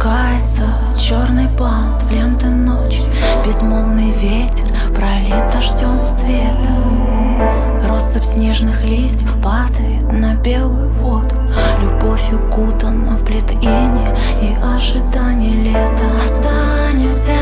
Спускается черный бант в ленты ночи. Безмолвный ветер пролит дождем света Россыпь снежных листьев падает на белую воду. Любовь укутана в плит и ожидание лета. Останемся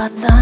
좋았어.